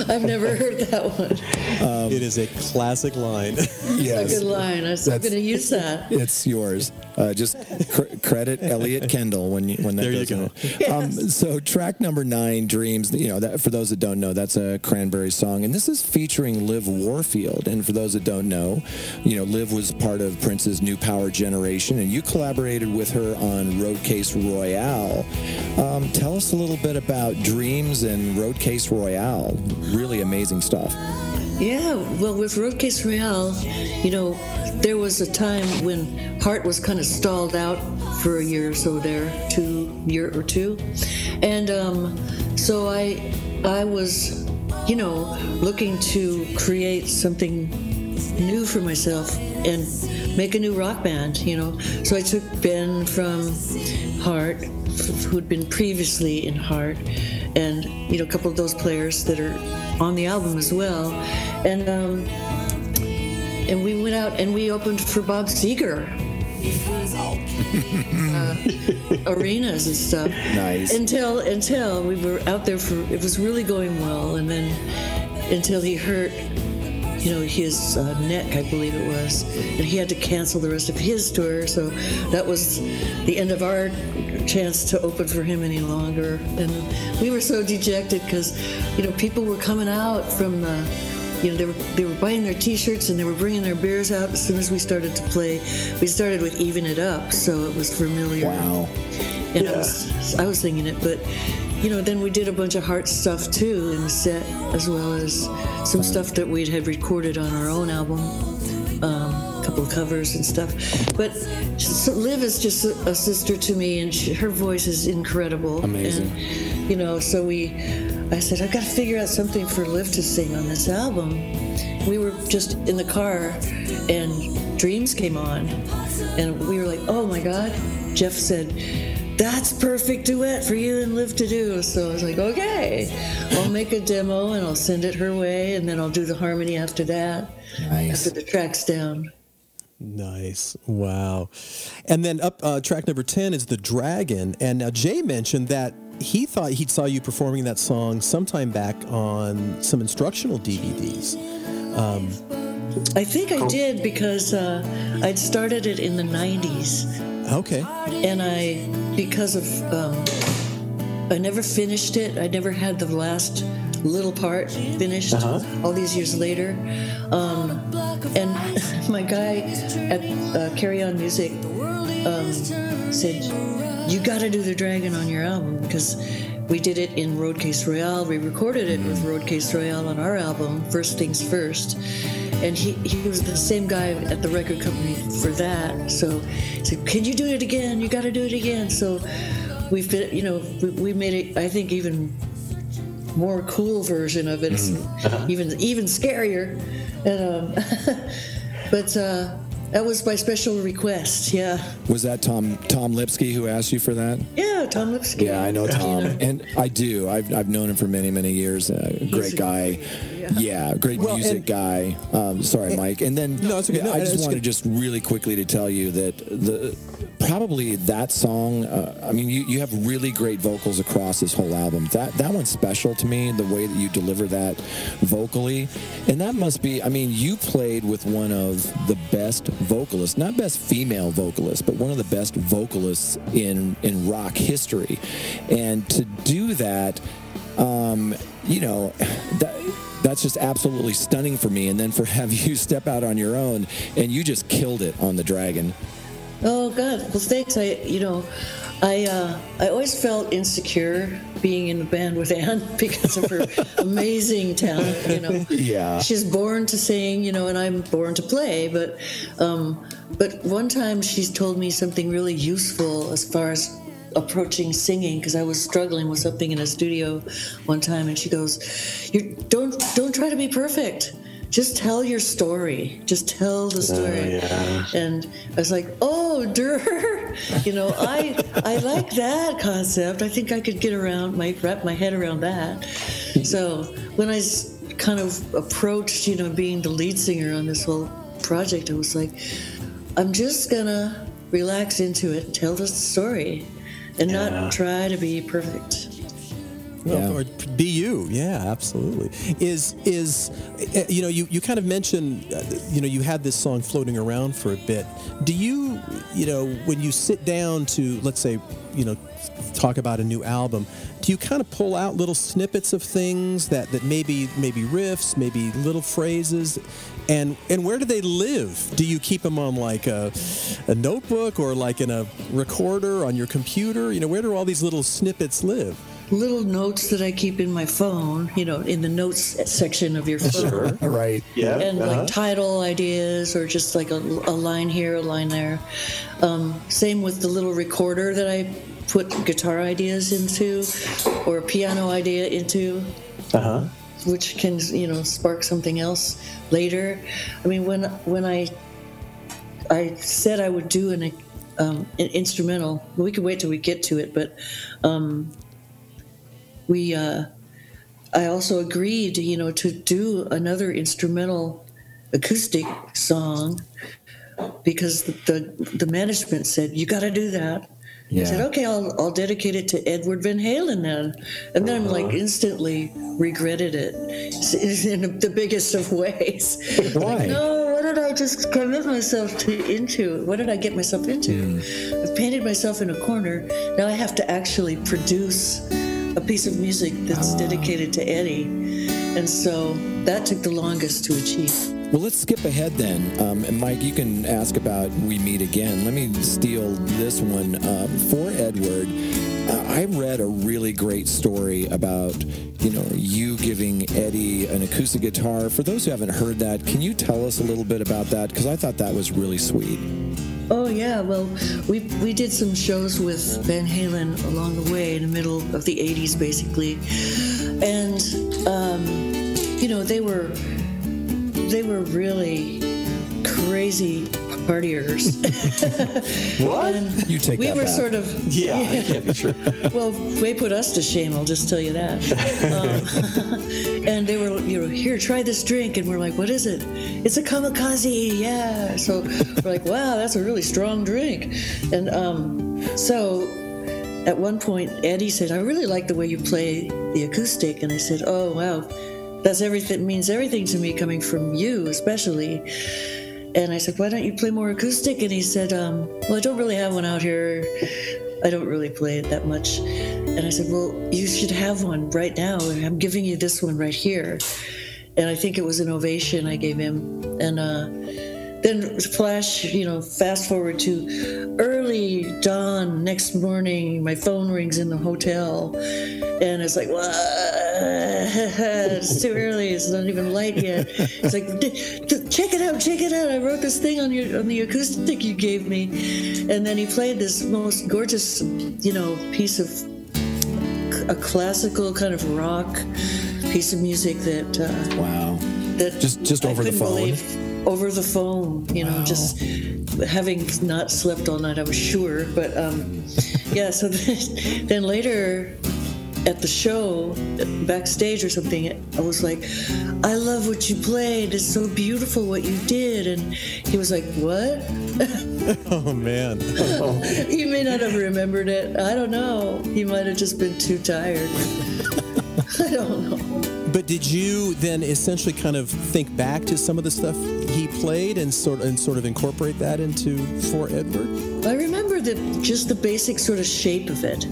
I've never heard that one. it is a classic line. That's a good line. I'm going to use that. It's yours. Uh, just cr- credit Elliot Kendall when you, when that There you goes in go. it. Um, so track number nine, "Dreams." You know, that, for those that don't know, that's a Cranberry song, and this is featuring Liv Warfield. And for those that don't know, you know, Liv was part of Prince's New Power generation, and you collaborated with her on Roadcase Royale. Um, tell us a little bit about Dreams and Road Case Royale. Really amazing stuff. Yeah, well, with Roadcase Royale, you know, there was a time when Heart was kind of stalled out for a year or so there, two year or two, and um, so I, I was, you know, looking to create something new for myself and make a new rock band, you know. So I took Ben from Heart, who'd been previously in Heart, and you know a couple of those players that are on the album as well, and um, and we went out and we opened for Bob Seger. uh, arenas and stuff. Nice. Until until we were out there for it was really going well, and then until he hurt you know, his uh, neck, I believe it was, and he had to cancel the rest of his tour. So that was the end of our chance to open for him any longer. And we were so dejected because, you know, people were coming out from the, you know, they were they were buying their T-shirts and they were bringing their beers out as soon as we started to play. We started with "Even It Up," so it was familiar. Wow. And I was I was singing it, but you know, then we did a bunch of heart stuff too in the set, as well as some stuff that we had recorded on our own album, um, a couple of covers and stuff. But Liv is just a, a sister to me, and she, her voice is incredible. Amazing. And, you know, so we, I said, I've got to figure out something for Liv to sing on this album. We were just in the car, and Dreams came on, and we were like, oh my God. Jeff said, that's perfect duet for you and Liv to do. So I was like, okay, I'll make a demo and I'll send it her way, and then I'll do the harmony after that. Nice. After the track's down. Nice. Wow. And then up uh, track number 10 is The Dragon. And now Jay mentioned that he thought he saw you performing that song sometime back on some instructional DVDs. I think I did because uh, I'd started it in the 90s. Okay. and I because of um, I never finished it. I never had the last little part finished. All these years later, um, and my guy at uh, Carry On Music um, said, "You got to do the Dragon on your album because." We did it in Roadcase Royale. We recorded it with Roadcase Royale on our album, First Things First. And he, he was the same guy at the record company for that. So he said, Can you do it again? You got to do it again. So we fit, you know, we, we made it, I think, even more cool version of it. It's even even scarier. And, um, but uh, that was by special request. Yeah. Was that Tom Tom Lipsky who asked you for that? Yeah, Tom Lipsky. Yeah, I know You Tom, know. and I do. I've, I've known him for many many years. Uh, great a- guy. Yeah, great Well, music and- guy. Um, sorry, Mike. And then No, it's okay. No, I just wanted good. just really quickly to tell you that the probably that song. Uh, I mean, you, you have really great vocals across this whole album. That that one's special to me. The way that you deliver that vocally, and that must be. I mean, you played with one of the best vocalists, not best female vocalists, but one of the best vocalists in in rock history, and to do that um, you know, that, that's just absolutely stunning for me. And then for have you step out on your own and you just killed it on the Dragon. Oh God! Well, thanks. I, you know, I uh, I always felt insecure being in the band with Ann because of her amazing talent. You know, Yeah. she's born to sing. You know, and I'm born to play. But, um, but one time she's told me something really useful as far as approaching singing because I was struggling with something in a studio one time, and she goes, "You don't don't try to be perfect." Just tell your story. Just tell the oh, story. yeah. And I was like, "Oh, Durr, you know, I I like that concept. I think I could get around my wrap my head around that." So when I kind of approached, you know, being the lead singer on this whole project, I was like, "I'm just gonna relax into it, tell the story, and Yeah. not try to be perfect." Yeah. or be you, yeah, absolutely. Is is uh, you know you, you kind of mentioned uh, you know you had this song floating around for a bit. Do you you know when you sit down to let's say you know talk about a new album, do you kind of pull out little snippets of things that that maybe maybe riffs, maybe little phrases? And, and where do they live? Do you keep them on like a, a notebook or like in a recorder on your computer? You know, where do all these little snippets live? Little notes that I keep in my phone, you know, in the notes section of your phone. Right. Yeah. and uh-huh. like title ideas or just like a, a line here, a line there. Um, same with the little recorder that I put guitar ideas into or a piano idea into, uh-huh. which can you know spark something else later. I mean, when when I I said I would do an um, an instrumental. We could wait till we get to it, but um, we. Uh, I also agreed, you know, to do another instrumental acoustic song because the the management said you got to do that. I said, okay, I'll, I'll dedicate it to Edward Van Halen then. And then, I'm like, instantly regretted it in the biggest of ways. Why? Like, no, what did I just commit myself to into? What did I get myself into? I've painted myself in a corner. Now I have to actually produce a piece of music that's dedicated to Eddie. And so that took the longest to achieve. Well, let's skip ahead then. Um, and Mike, you can ask about We Meet Again. Let me steal this one um, for Edward. Uh, I read a really great story about, you know, you giving Eddie an acoustic guitar. For those who haven't heard that, can you tell us a little bit about that? Because I thought that was really sweet. Oh yeah, well, we we did some shows with Van Halen along the way in the middle of the '80s, basically, and um, you know they were they were really crazy partiers. What? And You take we that were back. sort of Yeah, I can't be sure. well, they put us to shame. I'll just tell you that. Um, and they were, you know, here, try this drink, and we're like, what is it? It's a kamikaze, yeah. So we're like, wow, that's a really strong drink. And um, so at one point, Eddie said, I really like the way you play the acoustic, and I said, oh wow, that's everything means everything to me coming from you, especially. And I said, why don't you play more acoustic? And he said, um, well, I don't really have one out here. I don't really play it that much. And I said, well, you should have one right now. I'm giving you this one right here. And I think it was an ovation I gave him. And uh, then flash, you know, fast forward to early dawn next morning. My phone rings in the hotel, and it's like, what? It's too early. It's not even light yet. It's like, "D- d- check it out, check it out. I wrote this thing on your on the acoustic you gave me, and then he played this most gorgeous, you know, piece of a classical kind of rock piece of music that. Uh, Wow. that Just- just over the phone? believe- over the phone, you know, just having not slept all night, I was sure. But um, yeah, so then, then later, at the show backstage or something, I was like, "I love what you played. It's so beautiful what you did." And he was like, "What?" Oh man. he may not have remembered it. I don't know. He might have just been too tired. I don't know. But did you then essentially kind of think back to some of the stuff he played and sort and sort of incorporate that into For Edward? I remember the just the basic sort of shape of it,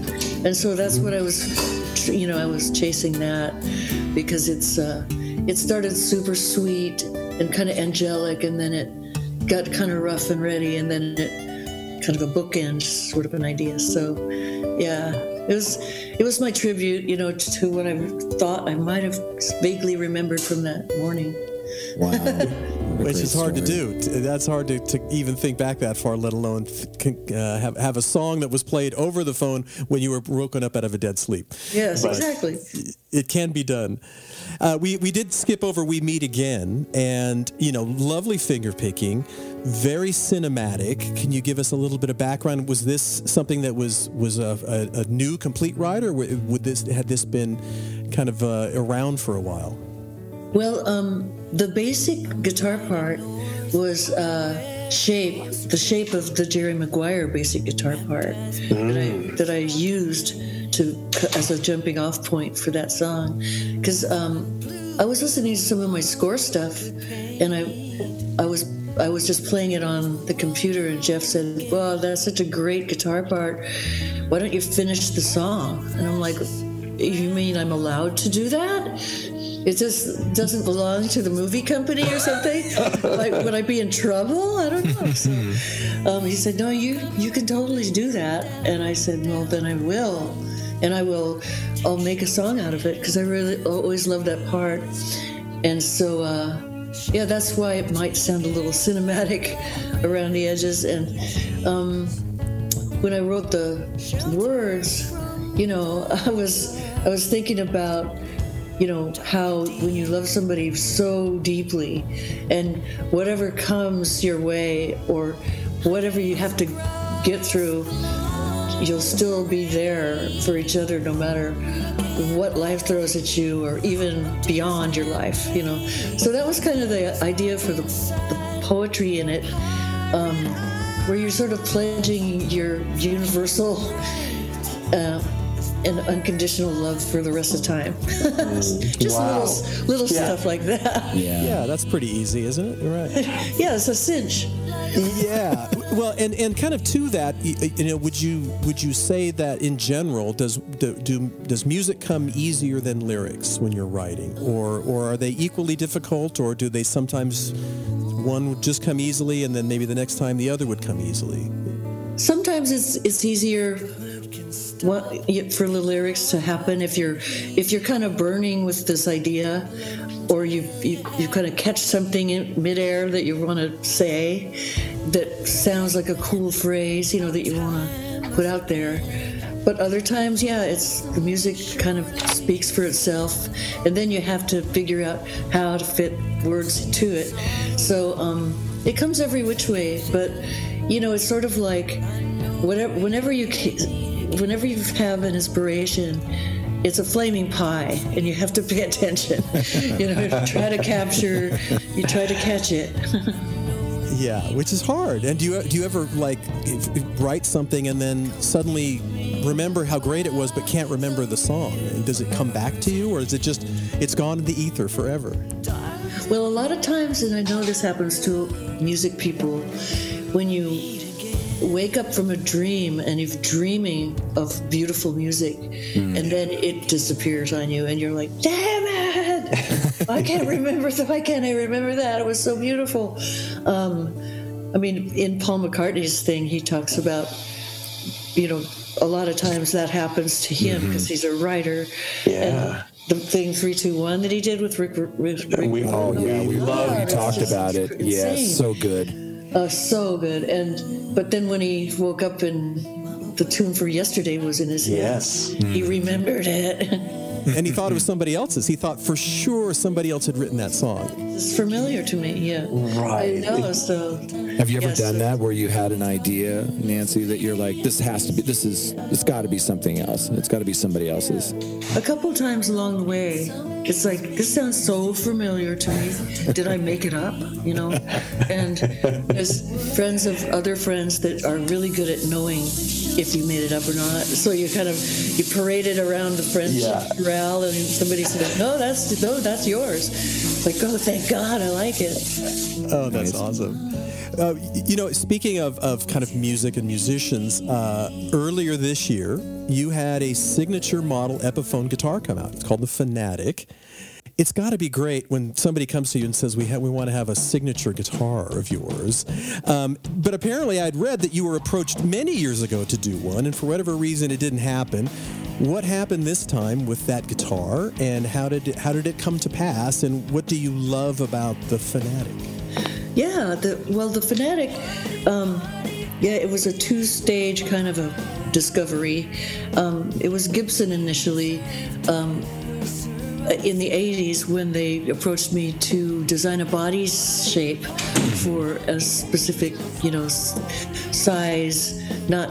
and so that's what I was, you know, I was chasing that because it's uh, it started super sweet and kind of angelic, and then it got kind of rough and ready, and then it kind of a bookend sort of an idea. So, yeah, it was it was my tribute, you know, to what I thought I might have vaguely remembered from that morning. Wow. Which is hard to do. That's hard to, to even think back that far, let alone th- uh, have, have a song that was played over the phone when you were woken up out of a dead sleep. Yes, exactly. It can be done. Uh, we, we did skip over We Meet Again, and, you know, lovely finger picking, very cinematic. Can you give us a little bit of background? Was this something that was, was a, a, a new complete ride, or would this, had this been kind of uh, around for a while? Well, um, the basic guitar part was uh, shape, the shape of the Jerry Maguire basic guitar part that I that I used to as a jumping off point for that song, because um, I was listening to some of my score stuff, and I I was I was just playing it on the computer, and Jeff said, "Well, that's such a great guitar part. Why don't you finish the song?" And I'm like, "You mean I'm allowed to do that?" It just doesn't belong to the movie company or something. like, would I be in trouble? I don't know. So, um, he said, "No, you you can totally do that." And I said, "Well, then I will, and I will. I'll make a song out of it because I really always loved that part." And so, uh, yeah, that's why it might sound a little cinematic around the edges. And um, when I wrote the words, you know, I was I was thinking about you know how when you love somebody so deeply and whatever comes your way or whatever you have to get through you'll still be there for each other no matter what life throws at you or even beyond your life you know. So that was kind of the idea for the, the poetry in it um, where you're sort of pledging your universal uh, and unconditional love for the rest of time. Just Wow. little, little Yeah. stuff like that. Yeah, that's pretty easy, isn't it? Right. Yeah, it's a cinch. yeah. Well, and, and kind of to that, you know, would you would you say that in general does do, do does music come easier than lyrics when you're writing, or or are they equally difficult, or do they sometimes one would just come easily and then maybe the next time the other would come easily? Sometimes it's it's easier what, for the lyrics to happen if you're if you're kind of burning with this idea, or you you, you kind of catch something in midair that you want to say that sounds like a cool phrase, you know, that you want to put out there. But other times, yeah, it's the music kind of speaks for itself, and then you have to figure out how to fit words to it. So um, it comes every which way, but you know, it's sort of like whatever, whenever you whenever you have an inspiration. It's a flaming pie, and you have to pay attention. you know, try to capture, you try to catch it. Yeah, which is hard. And do you do you ever like if- if write something and then suddenly remember how great it was, but can't remember the song? Does it come back to you, or is it just it's gone in the ether forever? Well, a lot of times, and I know this happens to music people, when you wake up from a dream and you're dreaming of beautiful music, and then it disappears on you, and you're like, "Damn it! I can't remember. th- Why can't I remember that? It was so beautiful." Um, I mean, in Paul McCartney's thing, he talks about, you know, a lot of times that happens to him because he's a writer. Yeah. The thing three two one that he did with Rick. Rick, Rick We- Oh yeah, we love. He talked about it. insane. Yes, so good. Uh, so good. And but then when he woke up and the tune for yesterday was in his head, Yes. he remembered it. and he thought it was somebody else's. He thought for sure somebody else had written that song. It's familiar to me. Yeah. Right. I know. So. Have you ever Yes, done sir. that where you had an idea, Nancy, that you're like, this has to be, this is, it's got to be something else. It's got to be somebody else's. A couple times along the way, it's like this sounds so familiar to me. Did I make it up? You know, and there's friends of other friends that are really good at knowing if you made it up or not. So you kind of you parade it around the French Yeah. corral, and somebody says, "No, that's no, that's yours." It's like, oh, thank God, I like it. Oh, that's awesome. Uh, you know, speaking of, of kind of music and musicians, uh, earlier this year, you had a signature model Epiphone guitar come out. It's called the Fanatic. It's got to be great when somebody comes to you and says, we, ha- we want to have a signature guitar of yours. Um, but apparently, I'd read that you were approached many years ago to do one, and for whatever reason, it didn't happen. What happened this time with that guitar, and how did it, how did it come to pass, and what do you love about the Fanatic? Yeah, the well, the fanatic. Um, yeah, it was a two-stage kind of a discovery. Um, it was Gibson initially. Um, in the 80s when they approached me to design a body shape for a specific you know size not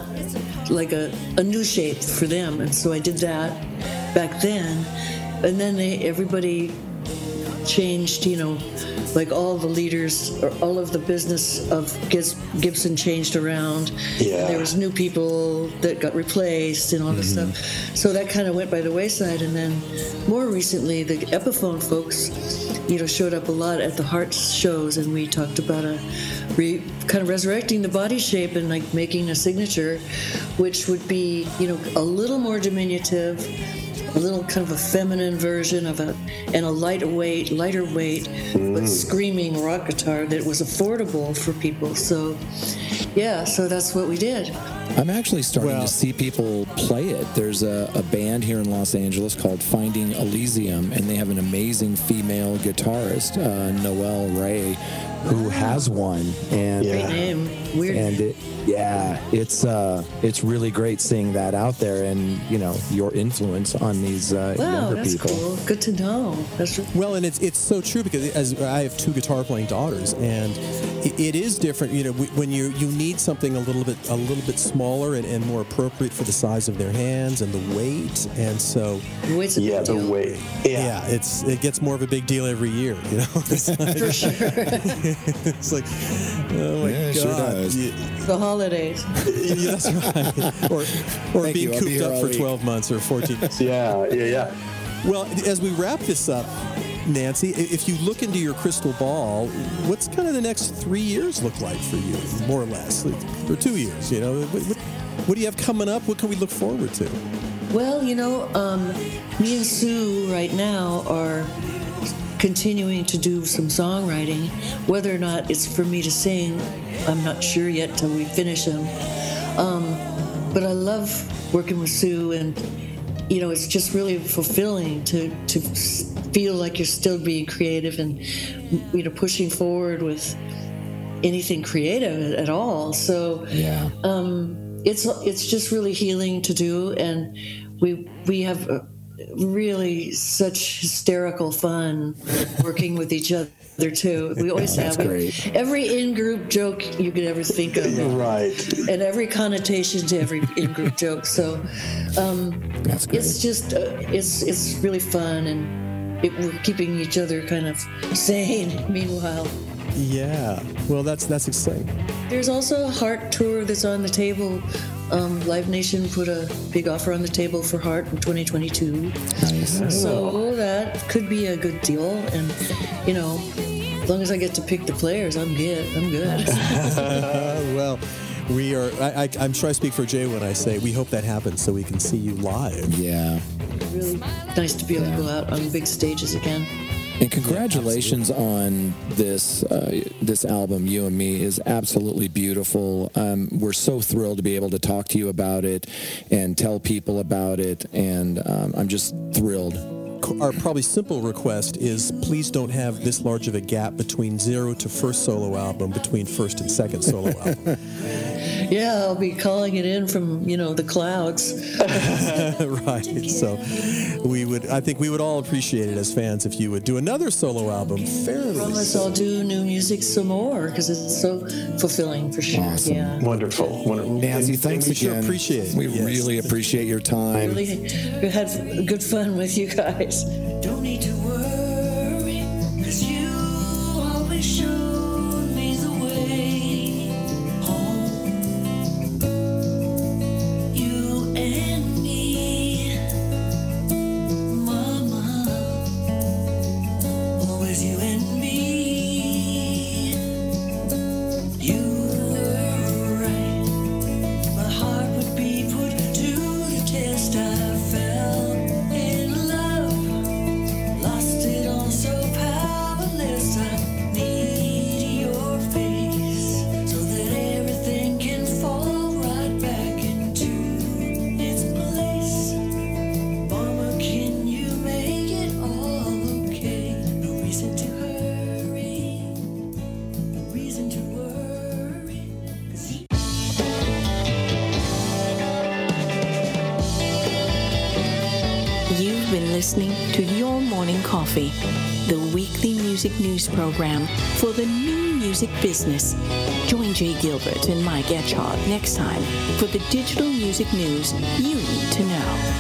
like a, a new shape for them. And so i did that back then. And then they, everybody changed, you know, like all the leaders, or all of the business of Gibson changed around. Yeah. There was new people that got replaced and all this mm-hmm. stuff. So that kind of went by the wayside. And then more recently, the Epiphone folks, you know, showed up a lot at the Heart shows, and we talked about a re- kind of resurrecting the body shape and like making a signature, which would be, you know, a little more diminutive a little kind of a feminine version of a and a lighter weight lighter weight but mm. screaming rock guitar that was affordable for people. So yeah so that's what we did I'm actually starting Well- to see people play it. There's a, a band here in Los Angeles called Finding Elysium, and they have an amazing female guitarist, uh, Noelle Ray, who has one. And Yeah. great name weird and it, yeah, it's uh, it's really great seeing that out there, and you know your influence on these uh, wow younger that's people. cool good to know that's Well, and it's it's so true because as I have two guitar playing daughters, and it, it is different. You know, when you you need something a little bit a little bit smaller and, and more appropriate for the size of their hands and the weight, and so weight's a Yeah, big the deal. weight. yeah, Yeah. it's it gets more of a big deal every year. You know, it's like, for sure it's like oh my Yeah, god, sure does. Yeah, the holidays yeah, that's right. Or or Thank being you, I'll be cooped up for week. twelve months or fourteen. Yeah, yeah, yeah. Well, as we wrap this up, Nancy, if you look into your crystal ball, what's kind of the next three years look like for you, more or less, or two years? You know, what, what, what do you have coming up? What can we look forward to? Well, you know, um, me and Sue right now are continuing to do some songwriting. Whether or not it's for me to sing, I'm not sure yet till we finish them. Um, but I love working with Sue, and you know, it's just really fulfilling to to feel like you're still being creative and you know pushing forward with anything creative at all. So Yeah. it's it's just really healing to do and we we have really such hysterical fun working with each other too we always have every in-group joke you could ever think of Right. and every connotation to every in-group joke so great. it's just uh, it's it's really fun and it, we're keeping each other kind of sane meanwhile Yeah, well, that's that's exciting. There's also a Heart tour that's on the table. Um, Live Nation put a big offer on the table for Heart in 2022. nice. So that could be a good deal. And, you know, as long as I get to pick the players, I'm good. I'm good. Well, we are. I, I, I'm sure I speak for Jay when I say we hope that happens so we can see you live. Yeah. really nice to be able to go out on big stages again. And congratulations on this uh, this album, "You and Me," is absolutely beautiful. Um, we're so thrilled to be able to talk to you about it and tell people about it, and um, I'm just thrilled. Our probably simple request is please don't have this large of a gap between zero to first solo album, between first and second solo album. Yeah, I'll be calling it in from you know the clouds. right. So we would, I think we would all appreciate it as fans if you would do another solo album fairly. Promise I'll do new music some more because it's so fulfilling for sure. Awesome. Yeah. Wonderful. Wonderful. Nancy, thanks we sure again. appreciate it. We Yes. really appreciate your time. Really had good fun with you guys. Don't need to program for the new music business. Join Jay Gilbert and Mike Etchart next time for the digital music news you need to know.